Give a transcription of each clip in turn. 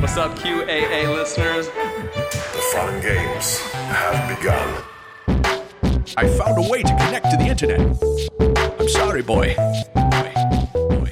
What's up, QAA listeners? The fun games have begun. I found a way to connect to the internet. I'm sorry, boy. Boy. Boy.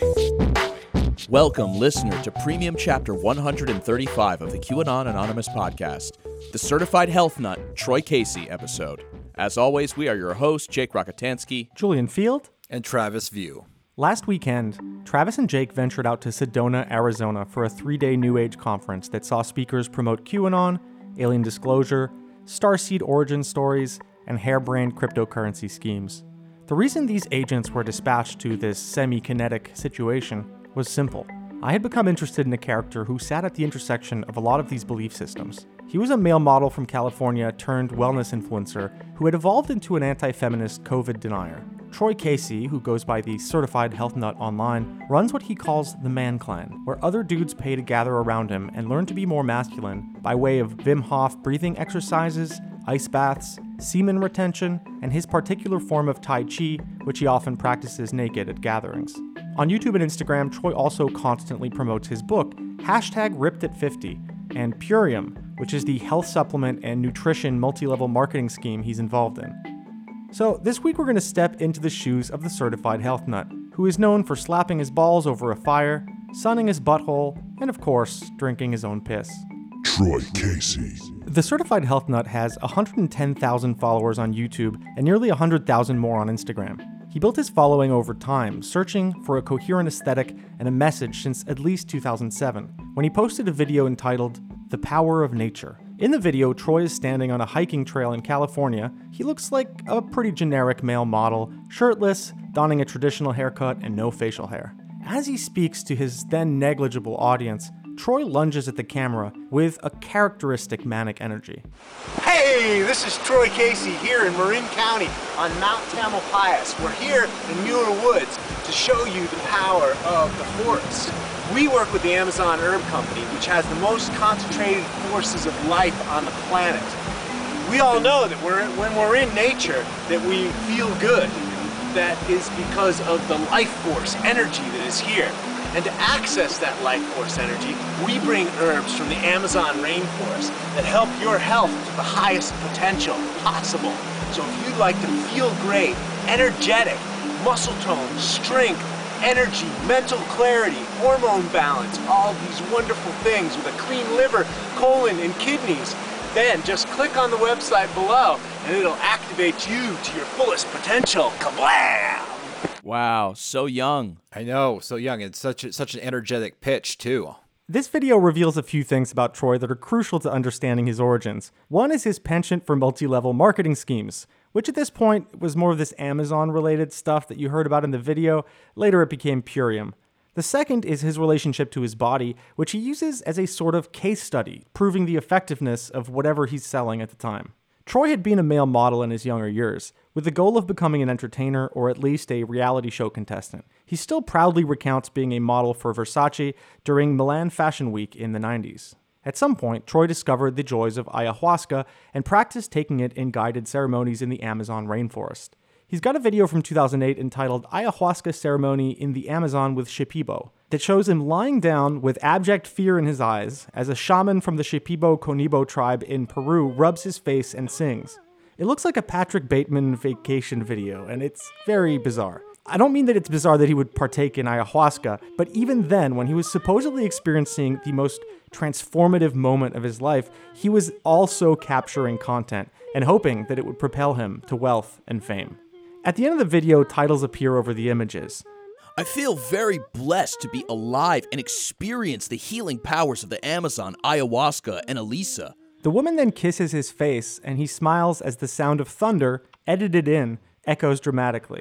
Welcome, listener, to Premium Chapter 135 of the QAnon Anonymous podcast, the Certified Health Nut Troy Casey episode. As always, we are your hosts, Jake Rockatansky, Julian Feeld. and Travis View. Last weekend, Travis and Jake ventured out to Sedona, Arizona for a three day New Age conference that saw speakers promote QAnon, alien disclosure, starseed origin stories, and harebrained cryptocurrency schemes. The reason these agents were dispatched to this semi kinetic situation was simple. I had become interested in a character who sat at the intersection of a lot of these belief systems. He was a male model from California turned wellness influencer who had evolved into an anti feminist COVID denier. Troy Casey, who goes by the Certified Health Nut online, runs what he calls the Man Clan, where other dudes pay to gather around him and learn to be more masculine by way of Wim Hof breathing exercises, ice baths, semen retention, and his particular form of Tai Chi, which he often practices naked at gatherings. On YouTube and Instagram, Troy also constantly promotes his book, hashtag ripped at 50, and Purium, which is the health supplement and nutrition multi level marketing scheme he's involved in. So, this week we're going to step into the shoes of the certified health nut, who is known for slapping his balls over a fire, sunning his butthole, and of course, drinking his own piss. Troy Casey. The certified health nut has 110,000 followers on YouTube and nearly 100,000 more on Instagram. He built his following over time, searching for a coherent aesthetic and a message since at least 2007, when he posted a video entitled The Power of Nature. In the video, Troy is standing on a hiking trail in California. He looks like a pretty generic male model, shirtless, donning a traditional haircut, and no facial hair. As he speaks to his then negligible audience, Troy lunges at the camera with a characteristic manic energy. Hey, this is Troy Casey here in Marin County on Mount Tamalpais. We're here in Muir Woods to show you the power of the forest. We work with the Amazon Herb Company, which has the most concentrated forces of life on the planet. We all know that we're, when we're in nature that we feel good. That is because of the life force energy that is here. And to access that life force energy, we bring herbs from the Amazon rainforest that help your health to the highest potential possible. So if you'd like to feel great, energetic, muscle tone, strength, energy, mental clarity, hormone balance, all these wonderful things with a clean liver, colon, and kidneys, then just click on the website below and it'll activate you to your fullest potential. Kablam! Wow, so young. I know, so young and such a, such an energetic pitch too. This video reveals a few things about Troy that are crucial to understanding his origins. One is his penchant for multi level marketing schemes, which at this point was more of this Amazon related stuff that you heard about in the video. Later it became Purium. The second is his relationship to his body, which he uses as a sort of case study, proving the effectiveness of whatever he's selling at the time. Troy had been a male model in his younger years, with the goal of becoming an entertainer or at least a reality show contestant. He still proudly recounts being a model for Versace during Milan Fashion Week in the 90s. At some point, Troy discovered the joys of ayahuasca and practiced taking it in guided ceremonies in the Amazon rainforest. He's got a video from 2008 entitled Ayahuasca Ceremony in the Amazon with Shipibo that shows him lying down with abject fear in his eyes as a shaman from the Shipibo Conibo tribe in Peru rubs his face and sings. It looks like a Patrick Bateman vacation video, and it's very bizarre. I don't mean that it's bizarre that he would partake in ayahuasca, but even then, when he was supposedly experiencing the most transformative moment of his life, he was also capturing content and hoping that it would propel him to wealth and fame. At the end of the video, titles appear over the images. I feel very blessed to be alive and experience the healing powers of the Amazon, ayahuasca, and Elisa. The woman then kisses his face, and he smiles as the sound of thunder, edited in, echoes dramatically.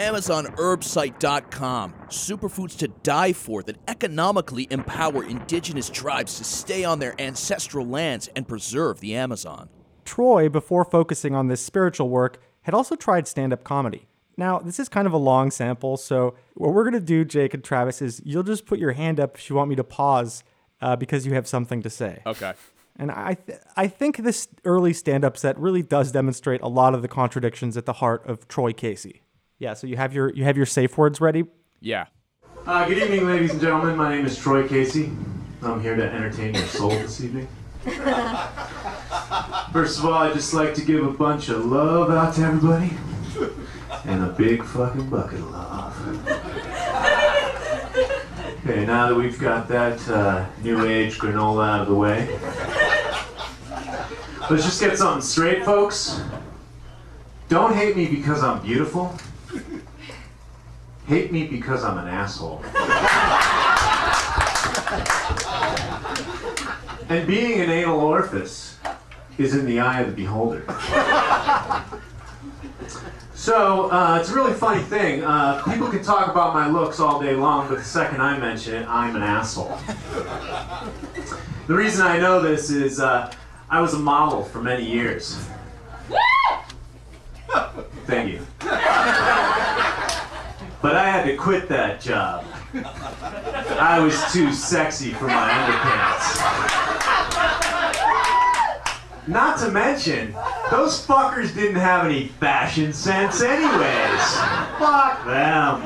AmazonHerbSite.com. Superfoods to die for that economically empower indigenous tribes to stay on their ancestral lands and preserve the Amazon. Troy, before focusing on this spiritual work, had also tried stand up comedy. Now, this is kind of a long sample, so what we're going to do, Jake and Travis, is you'll just put your hand up if you want me to pause uh, because you have something to say. Okay. And I, th- I think this early stand up set really does demonstrate a lot of the contradictions at the heart of Troy Casey. Yeah, so you have your you have your safe words ready. Yeah. Uh, good evening, ladies and gentlemen. My name is Troy Casey. I'm here to entertain your soul this evening. First of all, I'd just like to give a bunch of love out to everybody. And a big fucking bucket of love. Okay, now that we've got that uh, new age granola out of the way, let's just get something straight, folks. Don't hate me because I'm beautiful. Hate me because I'm an asshole. And being an anal orifice is in the eye of the beholder. So, uh, it's a really funny thing. Uh, people can talk about my looks all day long, but the second I mention it, I'm an asshole. The reason I know this is uh, I was a model for many years. Thank you. But I had to quit that job. I was too sexy for my underpants. Not to mention, those fuckers didn't have any fashion sense anyways. Fuck them.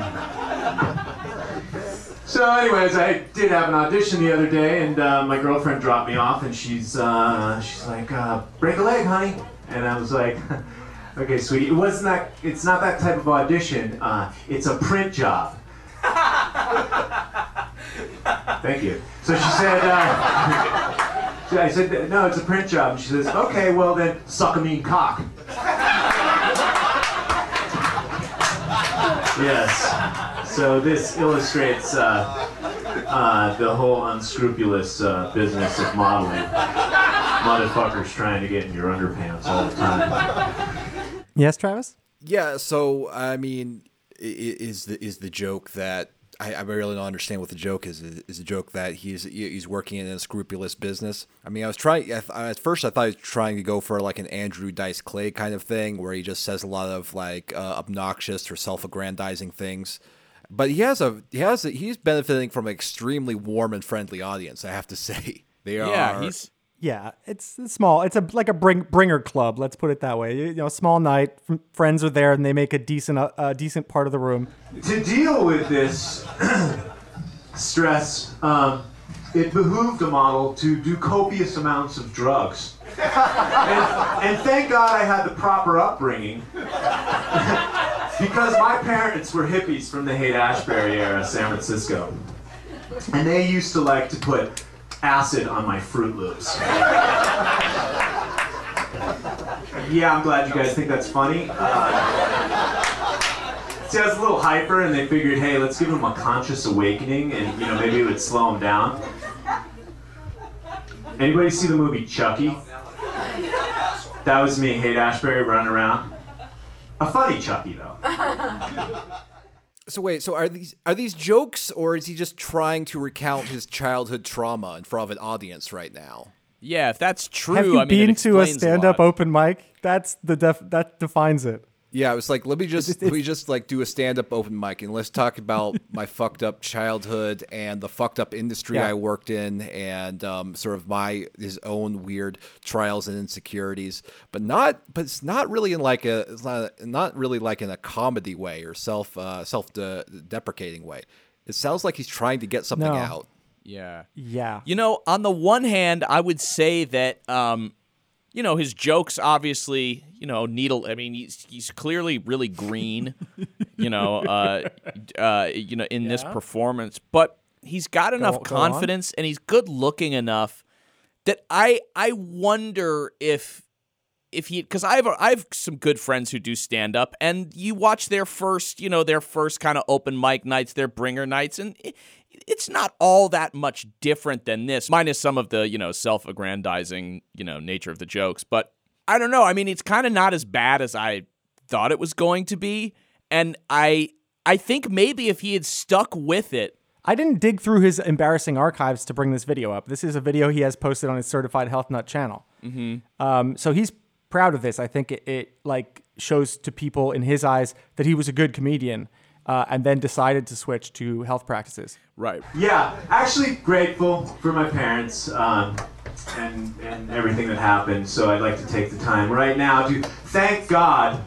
So, anyways, I did have an audition the other day, and uh, my girlfriend dropped me off, and she's uh, she's like, uh, "Break a leg, honey," and I was like, "Okay, sweetie, it wasn't that. It's not that type of audition. Uh, it's a print job." Thank you. So she said, uh, I said, no, it's a print job. And she says, okay, well then, suck a mean cock. yes. So this illustrates uh, uh, the whole unscrupulous uh, business of modeling. Motherfuckers trying to get in your underpants all the time. Yes, Travis? Yeah, so I mean, i- i- is the is the joke that I, I really don't understand what the joke is. Is the joke that he's he's working in a scrupulous business? I mean, I was trying at at first. I thought he was trying to go for like an Andrew Dice Clay kind of thing, where he just says a lot of like uh, obnoxious or self-aggrandizing things. But he has a he has a, he's benefiting from an extremely warm and friendly audience. I have to say, they Yeah, are. he's Yeah, it's small. It's a like a bring bringer club. Let's put it that way. You, know, small night. Friends are there, and they make a decent uh, uh, decent part of the room. to deal with this stress, um, it behooved a model to do copious amounts of drugs. And, and thank God I had the proper upbringing. because my parents were hippies from the Haight Ashbury era, San Francisco. And they used to like to put acid on my Fruit Loops. Yeah, I'm glad you guys think that's funny. Uh, See, I was a little hyper, and they figured, hey, let's give him a conscious awakening, and you know maybe it would slow him down. Anybody see the movie Chucky? That was me, Haight Ashbury, running around. A funny Chucky, though. So wait, so are these are these jokes, or is he just trying to recount his childhood trauma in front of an audience right now? yeah. If that's true, Have you I mean, it been to a stand-up lot. open mic? That's the def- that defines it. Yeah, I was like, let me just let me just like do a stand up open mic and let's talk about my fucked up childhood and the fucked up industry Yeah. I worked in and um, sort of my his own weird trials and insecurities, but not but it's not really in like a it's not not really like in a comedy way or self uh, self de- deprecating way. It sounds like he's trying to get something No. out. Yeah. Yeah. You know, on the one hand, I would say that, um, you know, his jokes obviously, you know, needle. I mean, he's he's clearly really green, you know, uh, uh, you know, in this performance, but he's got enough go on. confidence and he's good looking enough that I I wonder if if he because I have I have some good friends who do stand up and you watch their first you know their first kind of open mic nights their bringer nights and it's not all that much different than this minus some of the you know self-aggrandizing you know nature of the jokes but I don't know I mean it's kind of not as bad as I thought it was going to be and I I think maybe if he had stuck with it I didn't dig through his embarrassing archives to bring this video up. This is a video he has posted on his Certified Health Nut channel. Mm-hmm. Um, so he's proud of this. I think it, it like shows to people in his eyes that he was a good comedian, uh, and then decided to switch to health practices. right Yeah, actually grateful for my parents um, and, and everything that happened. So I'd like to take the time right now to thank God,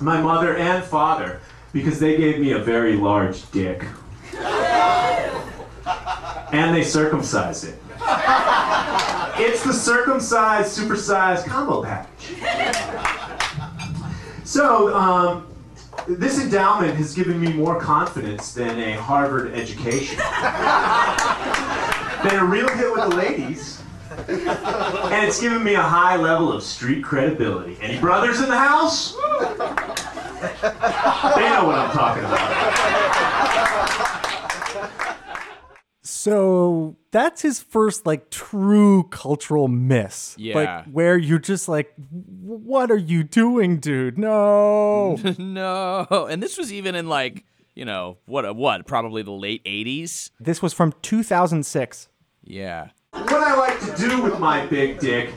my mother and father, because they gave me a very large dick. and they circumcised it. It's the circumcised, supersized combo package. So, um, this endowment has given me more confidence than a Harvard education. been a real hit with the ladies. And it's given me a high level of street credibility. Any brothers in the house? They know what I'm talking about. So that's his first like true cultural miss. Yeah. Like where you're just like, what are you doing, dude? No. no. And this was even in like, you know, what uh, what, probably the late 80s. this was from 2006. Yeah. What I like to do with my big dick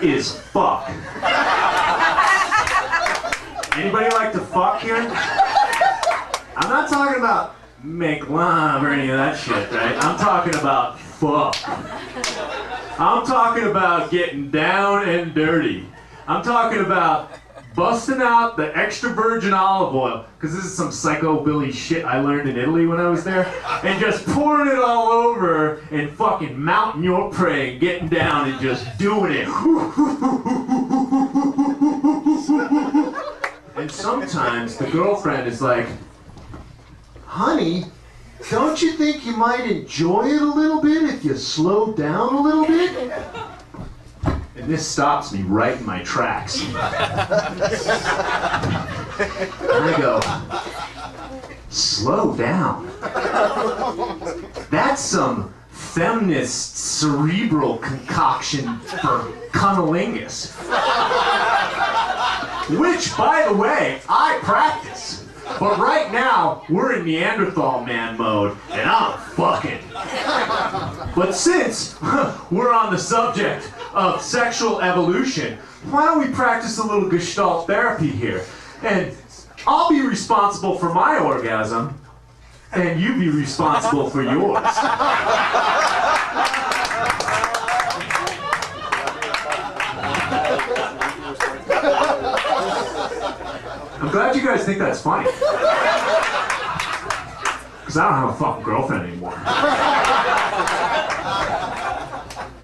is fuck. Anybody like to fuck here? I'm not talking about make love or any of that shit, right? I'm talking about fuck. I'm talking about getting down and dirty. I'm talking about busting out the extra virgin olive oil, because this is some psychobilly shit I learned in Italy when I was there, and just pouring it all over and fucking mounting your prey and getting down and just doing it. And sometimes the girlfriend is like, honey, don't you think you might enjoy it a little bit if you slow down a little bit? And this stops me right in my tracks. I go, slow down. That's some feminist cerebral concoction for cunnilingus. Which, by the way, I practice. But right now, we're in Neanderthal man mode, and I'm fucking. But since we're on the subject of sexual evolution, why don't we practice a little gestalt therapy here? And I'll be responsible for my orgasm, and you be responsible for yours. Glad you guys think that's funny. Because I don't have a fucking girlfriend anymore.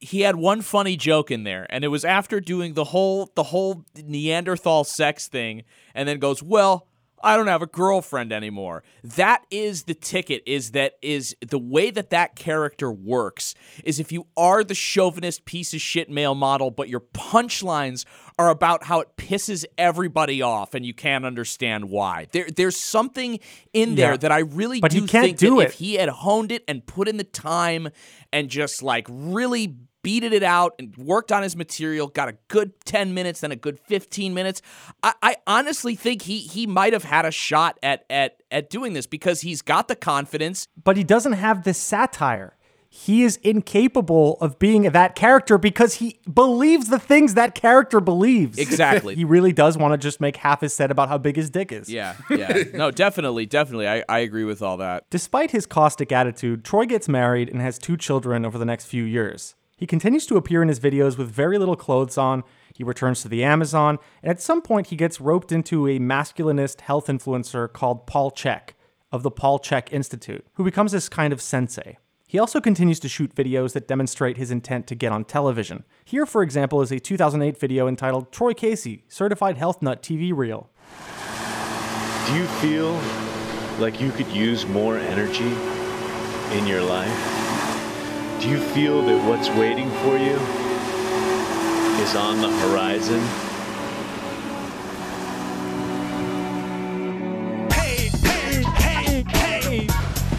he had one funny joke in there and it was after doing the whole the whole neanderthal sex thing and then goes well i don't have a girlfriend anymore that is the ticket is that is the way that that character works is if you are the chauvinist piece of shit male model but your punchlines are about how it pisses everybody off and you can't understand why there there's something in there Yeah. that i really But do he can't think do that it. if he had honed it and put in the time and just like really beated it out and worked on his material, got a good 10 minutes, then a good 15 minutes. I, I honestly think he he might have had a shot at at at doing this because he's got the confidence. But he doesn't have the satire. He is incapable of being that character because he believes the things that character believes. Exactly. he really does want to just make half his set about how big his dick is. Yeah, yeah. No, definitely, definitely. I, I agree with all that. Despite his caustic attitude, Troy gets married and has two children over the next few years. He continues to appear in his videos with very little clothes on. He returns to the Amazon, and at some point, he gets roped into a masculinist health influencer called Paul Chek of the Paul Chek Institute, who becomes this kind of sensei. He also continues to shoot videos that demonstrate his intent to get on television. Here, for example, is a 2008 video entitled Troy Casey, Certified Health Nut TV Reel. Do you feel like you could use more energy in your life? Do you feel that what's waiting for you is on the horizon? Hey, hey, hey, hey!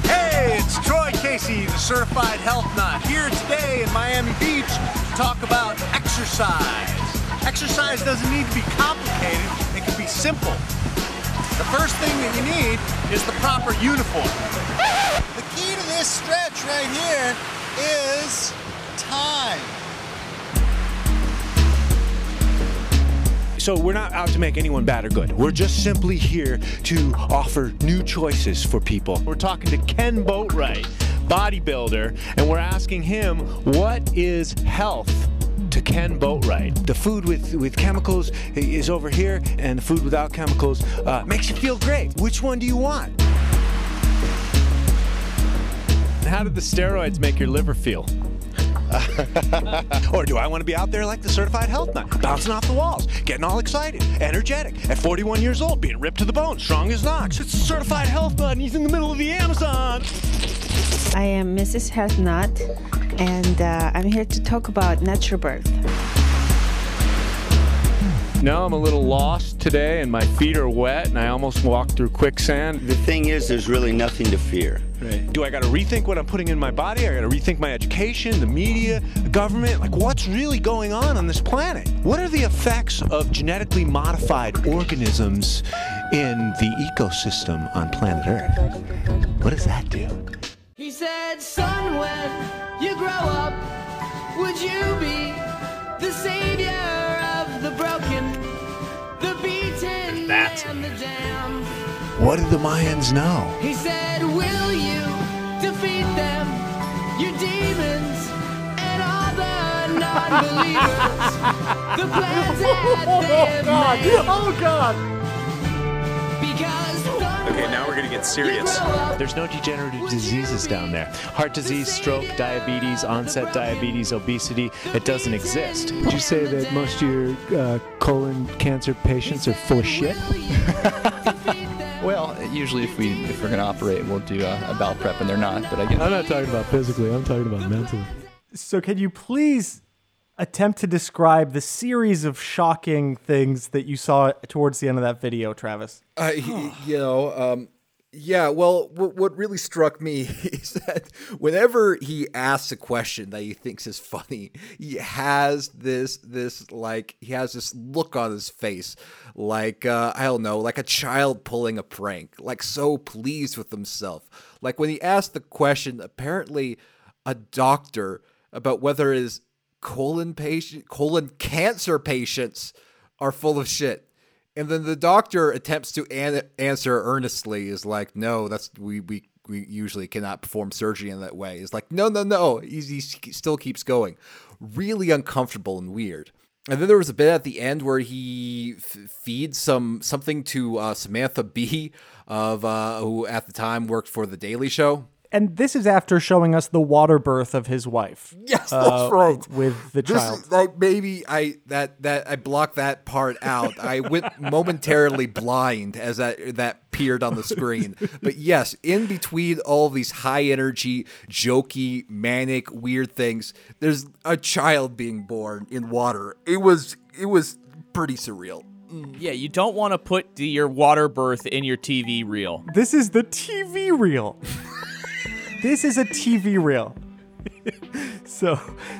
Hey, it's Troy Casey, the certified health nut, here today in Miami Beach to talk about exercise. Exercise doesn't need to be complicated, it can be simple. The first thing that you need is the proper uniform. The key to this stretch right here is time. So we're not out to make anyone bad or good. We're just simply here to offer new choices for people. We're talking to Ken Boatwright, bodybuilder, and we're asking him what is health to Ken Boatwright. The food with, with chemicals is over here, and the food without chemicals uh, makes you feel great. Which one do you want? How how did the steroids make your liver feel? or do I want to be out there like the certified health nut, bouncing off the walls, getting all excited, energetic, at 41 years old, being ripped to the bone, strong as Knox? It's a certified health nut, and he's in the middle of the Amazon. I am Mrs. Health Nut, and uh, I'm here to talk about natural birth. No, I'm a little lost today, and my feet are wet, and I almost walked through quicksand. The thing is, there's really nothing to fear. Do I got to rethink what I'm putting in my body? I got to rethink my education, the media, the government. Like, what's really going on on this planet? What are the effects of genetically modified organisms in the ecosystem on planet Earth? What does that do? He said, son, when you grow up, would you be the savior of the broken, the beaten, That's and the damned? What did the Mayans know? He said, will you defeat them, your demons, and all the non-believers? the plans that oh, they've made. Oh God! Because Okay, now we're gonna get serious. There's no degenerative diseases down there. Heart disease, stroke, diabetes, onset diabetes, obesity, it doesn't exist. Would you say that most of your uh, colon cancer patients are full of shit? Well, usually if we if we're gonna operate, we'll do a, a bowel prep, and they're not. But I guess I'm not talking about physically, I'm talking about mentally. So, can you please attempt to describe the series of shocking things that you saw towards the end of that video, Travis? Uh, he- you know, um, yeah. Well, what, what really struck me is that whenever he asks a question that he thinks is funny, he has this this like he has this look on his face, like uh, I don't know, like a child pulling a prank, like so pleased with himself. Like when he asked the question, apparently a doctor about whether his colon patient colon cancer patients are full of shit. And then the doctor attempts to an- answer earnestly is like, no, that's we we we usually cannot perform surgery in that way. It's like, no, no, no. He, he still keeps going, really uncomfortable and weird. And then there was a bit at the end where he f- feeds some something to uh, Samantha Bee of uh, who at the time worked for the Daily Show. And this is after showing us the water birth of his wife. Yes, uh, that's right. With the This child. is like maybe I that that I blocked that part out. I went momentarily blind as that that appeared on the screen. But yes, in between all these high energy, jokey, manic, weird things, there's a child being born in water. It was it was pretty surreal. Yeah, you don't want to put the, your water birth in your TV reel. This is the TV reel. this is a TV reel. so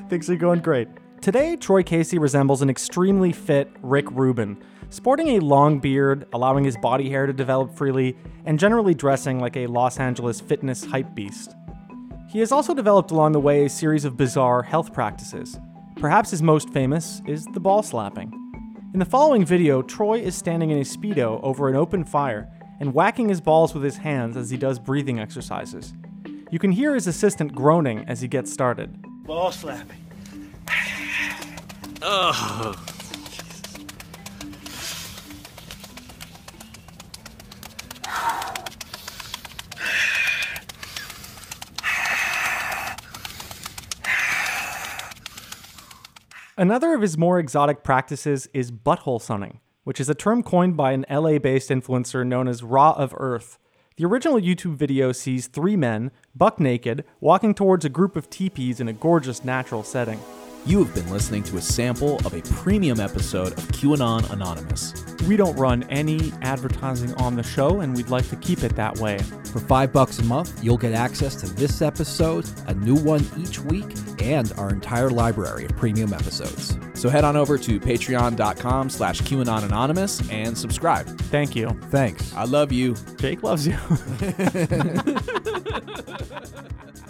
things are going great. Today, Troy Casey resembles an extremely fit Rick Rubin, sporting a long beard, allowing his body hair to develop freely, and generally dressing like a Los Angeles fitness hype beast. He has also developed along the way a series of bizarre health practices. Perhaps his most famous is the ball slapping. In the following video, Troy is standing in a Speedo over an open fire and whacking his balls with his hands as he does breathing exercises. You can hear his assistant groaning as he gets started. Ball slapping. Ugh. Oh. Another of his more exotic practices is butthole sunning, which is a term coined by an LA based influencer known as Raw of Earth. The original YouTube video sees three men, buck naked, walking towards a group of teepees in a gorgeous natural setting. You have been listening to a sample of a premium episode of QAnon Anonymous. We don't run any advertising on the show, and we'd like to keep it that way. For five bucks a month, you'll get access to this episode, a new one each week, and our entire library of premium episodes. So head on over to patreon.com slash QAnon Anonymous and subscribe. Thank you. Thanks. I love you. Jake loves you.